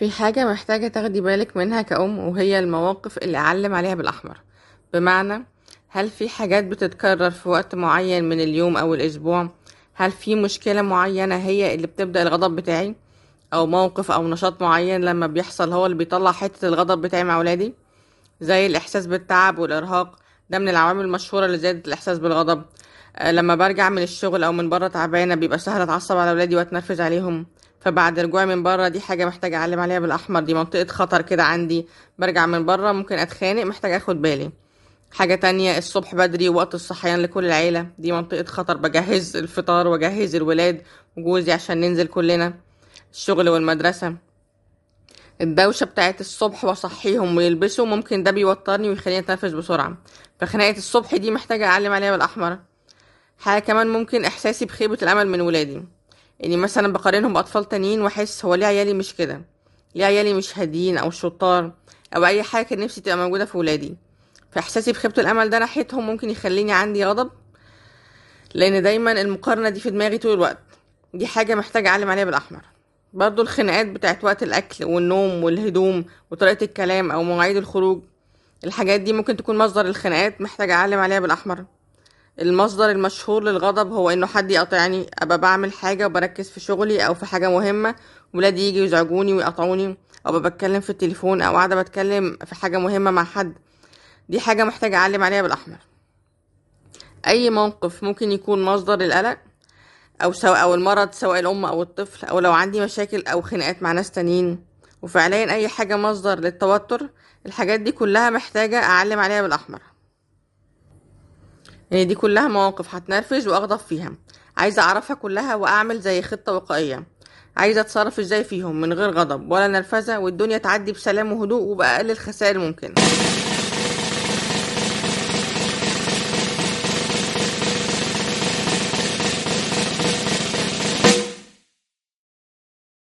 في حاجة محتاجة تاخدي بالك منها كأم وهي المواقف اللي أعلم عليها بالأحمر. بمعنى هل في حاجات بتتكرر في وقت معين من اليوم أو الأسبوع؟ هل في مشكلة معينة هي اللي بتبدأ الغضب بتاعي؟ أو موقف أو نشاط معين لما بيحصل هو اللي بيطلع حتة الغضب بتاعي مع ولادي زي الإحساس بالتعب والإرهاق ده من العوامل المشهورة لزيادة الإحساس بالغضب. آه، لما برجع من الشغل أو من بره تعبانة بيبقى سهل أتعصب على ولادي وأتنرفز عليهم. فبعد رجوعي من بره دي حاجة محتاجة أعلم عليها بالأحمر. دي منطقة خطر كده عندي. برجع من بره ممكن أتخانق محتاجة أخد بالي. حاجة تانية الصبح بدري وقت الصحيان لكل العيلة. دي منطقة خطر. بجهز الفطار وجهز الولاد وجوزي عشان ننزل كلنا. الشغل والمدرسة. الدوشة بتاعت الصبح وأصحيهم ويلبسوا. ممكن ده بيوترني ويخليني أتنفس بسرعة. فخناقة الصبح دي محتاجة أعلم عليها بالأحمر. حاجة كمان ممكن إحساسي بخيبة الأمل من ولادي. اني مثلا بقارنهم بأطفال تانيين وأحس هو ليه عيالي مش كده؟ ليه عيالي مش هاديين أو شطار أو أي حاجة كان نفسي تبقى موجودة في ولادي؟ فإحساسي بخيبة الأمل ده ناحيتهم ممكن يخليني عندي غضب لأن دايما المقارنة دي في دماغي طول الوقت. دي حاجة محتاجة أعلم عليها بالأحمر. برضو الخناقات بتاعت وقت الأكل والنوم والهدوم وطريقة الكلام أو مواعيد الخروج الحاجات دي ممكن تكون مصدر الخناقات محتاجة أعلم عليها بالأحمر. المصدر المشهور للغضب هو إنه حد يقاطعني أبقى بعمل حاجة وبركز في شغلي أو في حاجة مهمة ولادي يجي يزعجوني ويقطعوني أو بتكلم في التليفون أو قاعدة بتكلم في حاجة مهمة مع حد. دي حاجة محتاجة أعلم عليها بالأحمر. أي موقف ممكن يكون مصدر للقلق أو سواء أو المرض سواء الأم أو الطفل أو لو عندي مشاكل أو خناقات مع ناس تانيين. وفعليا أي حاجة مصدر للتوتر الحاجات دي كلها محتاجة أعلم عليها بالأحمر. يعني دي كلها مواقف هتنرفز واغضب فيها. عايزة أعرفها كلها وأعمل زي خطة وقائية. عايزة أتصرف إزاي فيهم من غير غضب ولا نرفزة والدنيا تعدي بسلام وهدوء وبأقل الخسائر ممكنة.